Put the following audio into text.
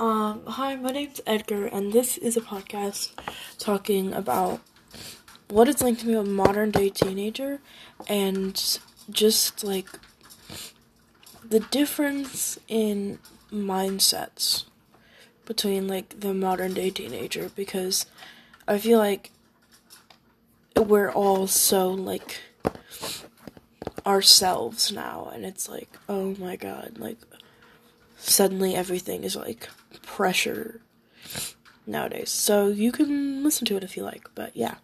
Um, hi, my name's Edgar, and this is a podcast talking about what it's like to be a modern day teenager and just like the difference in mindsets between like the modern day teenager because I feel like we're all so like ourselves now and it's like oh my god like suddenly everything is like pressure nowadays. So you can listen to it if you like but yeah